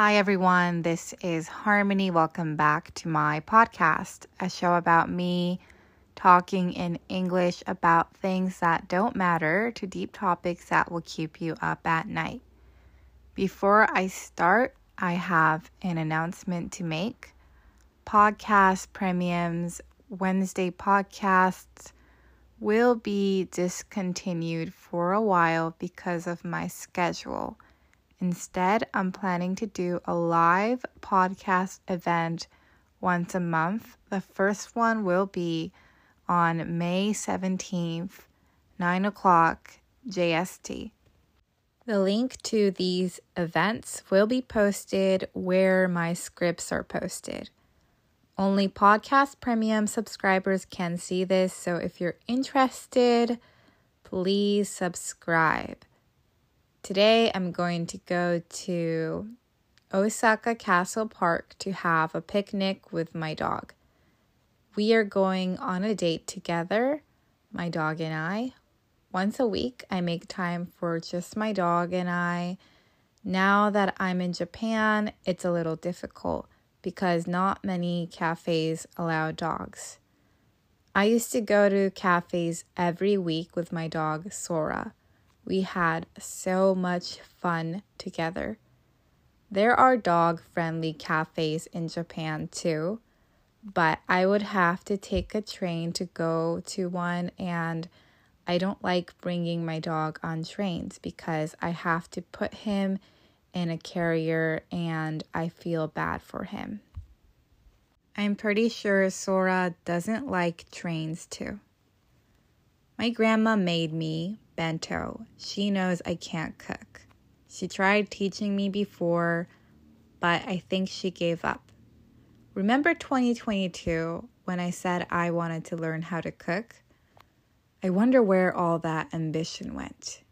Hi, everyone. This is Harmony. Welcome back to my podcast, a show about me talking in English about things that don't matter to deep topics that will keep you up at night. Before I start, I have an announcement to make. Podcast premiums, Wednesday podcasts will be discontinued for a while because of my schedule. Instead, I'm planning to do a live podcast event once a month. The first one will be on May 17th, 9 o'clock JST. The link to these events will be posted where my scripts are posted. Only podcast premium subscribers can see this, so if you're interested, please subscribe. Today I'm going to go to Osaka Castle Park to have a picnic with my dog. We are going on a date together, my dog and I. Once a week, I make time for just my dog and I. Now that I'm in Japan, it's a little difficult because not many cafes allow dogs. I used to go to cafes every week with my dog, Sora. We had so much fun together. There are dog friendly cafes in Japan too, but I would have to take a train to go to one, and I don't like bringing my dog on trains because I have to put him in a carrier and I feel bad for him. I'm pretty sure Sora doesn't like trains too. My grandma made me bento. She knows I can't cook. She tried teaching me before, but I think she gave up. Remember 2022 when I said I wanted to learn how to cook? I wonder where all that ambition went.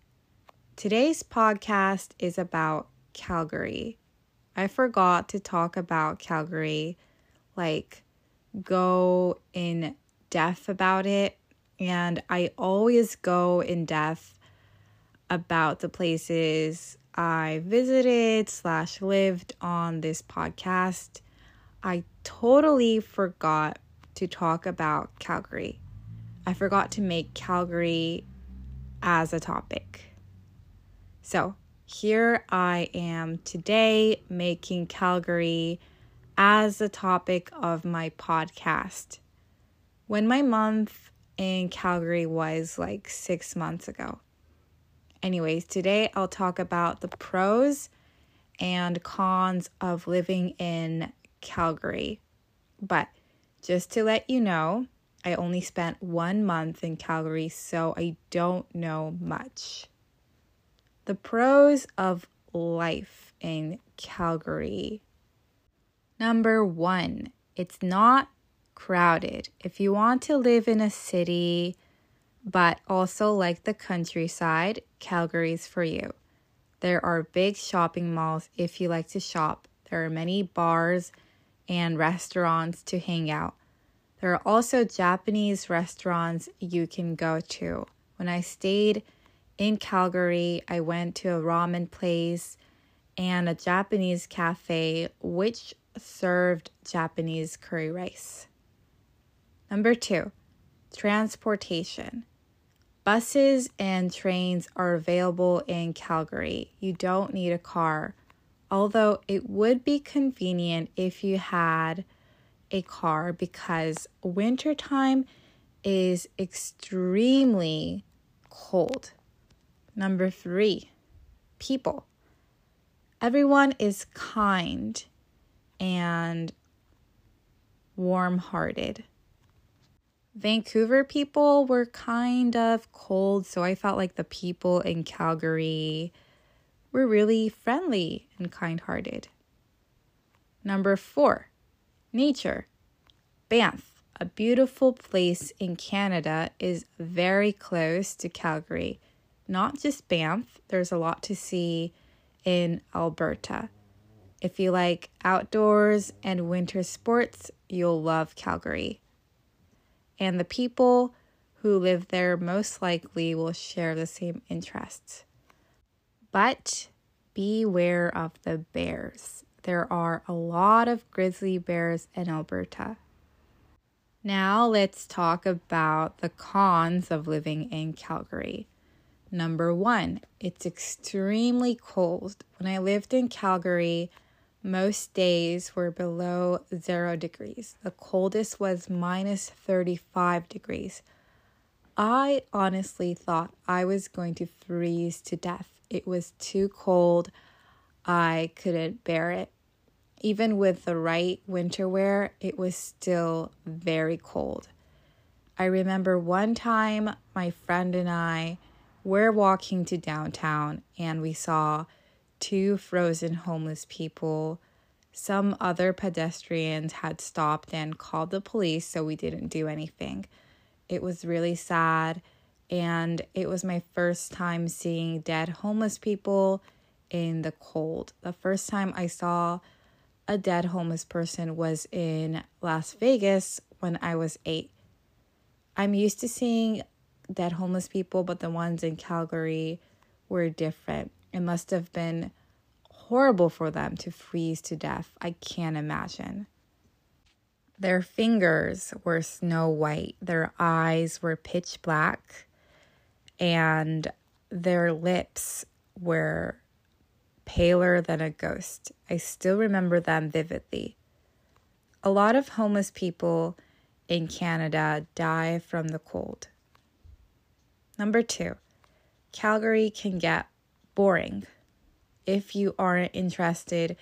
Today's podcast is about Calgary. I forgot to talk about Calgary, like go in depth about it and I always go in depth about the places I visited slash lived on this podcast. I totally forgot to talk about Calgary. I forgot to make Calgary as a topic. So here I am today making Calgary as the topic of my podcast. When my month in Calgary was like six months ago. Anyways, today I'll talk about the pros and cons of living in Calgary. But just to let you know, I only spent one month in Calgary, so I don't know much. The pros of life in Calgary. Number one, it's not crowded. If you want to live in a city but also like the countryside, Calgary's for you. There are big shopping malls if you like to shop. There are many bars and restaurants to hang out. There are also Japanese restaurants you can go to. When I stayed in Calgary, I went to a ramen place and a Japanese cafe which served Japanese curry rice. Number two, transportation. Buses and trains are available in Calgary. You don't need a car, although it would be convenient if you had a car because wintertime is extremely cold. Number three, people. Everyone is kind and warm hearted. Vancouver people were kind of cold, so I felt like the people in Calgary were really friendly and kind hearted. Number four, nature. Banff, a beautiful place in Canada, is very close to Calgary. Not just Banff, there's a lot to see in Alberta. If you like outdoors and winter sports, you'll love Calgary and the people who live there most likely will share the same interests. But beware of the bears. there are a lot of grizzly bears in Alberta. Now let's talk about the cons of living in Calgary. Number one, it's extremely cold. When I lived in Calgary, most days were below zero degrees. The coldest was minus 35 degrees. I honestly thought I was going to freeze to death. It was too cold. I couldn't bear it even with the right winter wear, it was still very cold. I remember one time my friend and I were walking to downtown and we saw two frozen homeless people. Some other pedestrians had stopped and called the police, so we didn't do anything. It was really sad, and it was my first time seeing dead homeless people in the cold. The first time I saw a dead homeless person was in Las Vegas when I was eight. I'm used to seeing dead homeless people, but the ones in Calgary were different. It must have been horrible for them to freeze to death. I can't imagine. Their fingers were snow white, their eyes were pitch black, and their lips were paler than a ghost. I still remember them vividly. A lot of homeless people in Canada die from the cold. Number two, Calgary can get boring. If you aren't interested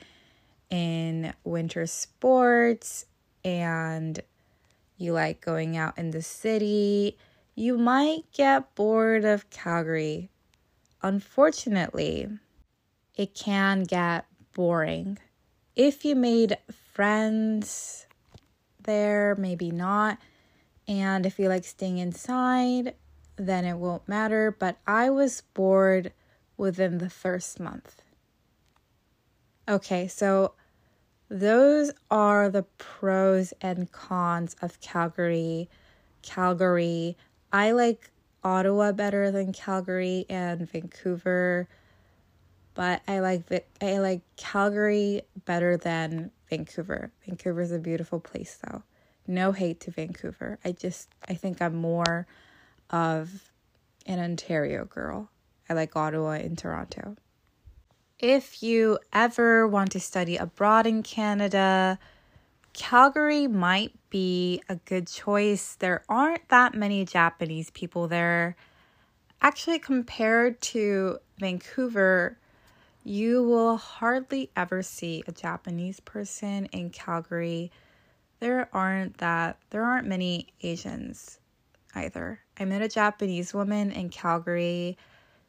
in winter sports and you like going out in the city, you might get bored of Calgary. Unfortunately, it can get boring. If you made friends there, maybe not. And if you like staying inside, then it won't matter. But I was bored within the first month. Okay, so those are the pros and cons of Calgary. Calgary. I like Ottawa better than Calgary and Vancouver but I like I like Calgary better than Vancouver. Vancouver is a beautiful place though. No hate to Vancouver. I just I think I'm more of an Ontario girl. I like Ottawa and Toronto. If you ever want to study abroad in Canada, Calgary might be a good choice. There aren't that many Japanese people there. Actually, compared to Vancouver, you will hardly ever see a Japanese person in Calgary. There aren't that there aren't many Asians either. I met a Japanese woman in Calgary.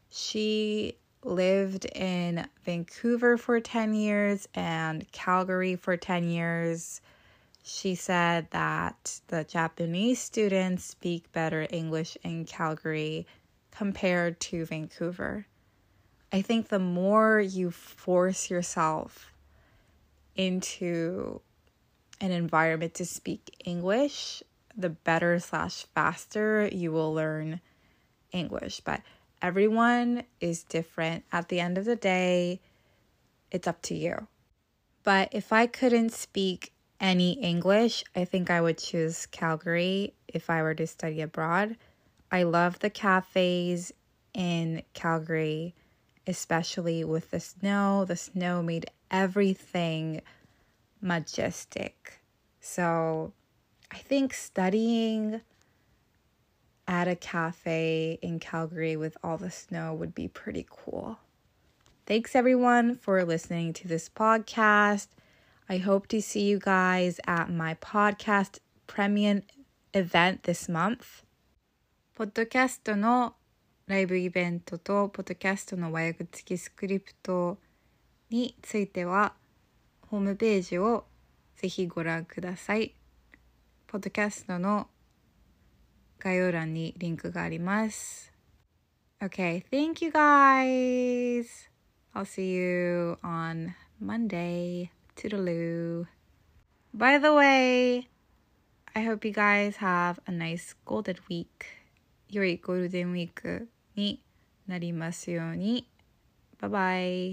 She lived in Vancouver for 10 years and Calgary for 10 years. She said that the Japanese students speak better English in Calgary compared to Vancouver. I think the more you force yourself into an environment to speak English, the better slash faster you will learn English. But everyone is different. At the end of the day, it's up to you. But if I couldn't speak any English, I think I would choose Calgary if I were to study abroad. I love the cafes in Calgary especially with the snow. The snow made everything majestic. So I think studying at a cafe in Calgary with all the snow would be pretty cool. Thanks everyone for listening to this podcast. I hope to see you guys at my podcast premium event this month. ポッドキャストのライブイベントとポッドキャストの和訳付きスクリプトについてはホームページをぜひご覧ください。ポッドキャストの 概要欄にリンクがあります。Okay, thank you guys. I'll see you on Monday. Toodaloo. By the way, I hope you guys have a nice golden week. 良いゴールデンウィークになりますように。バイバイ。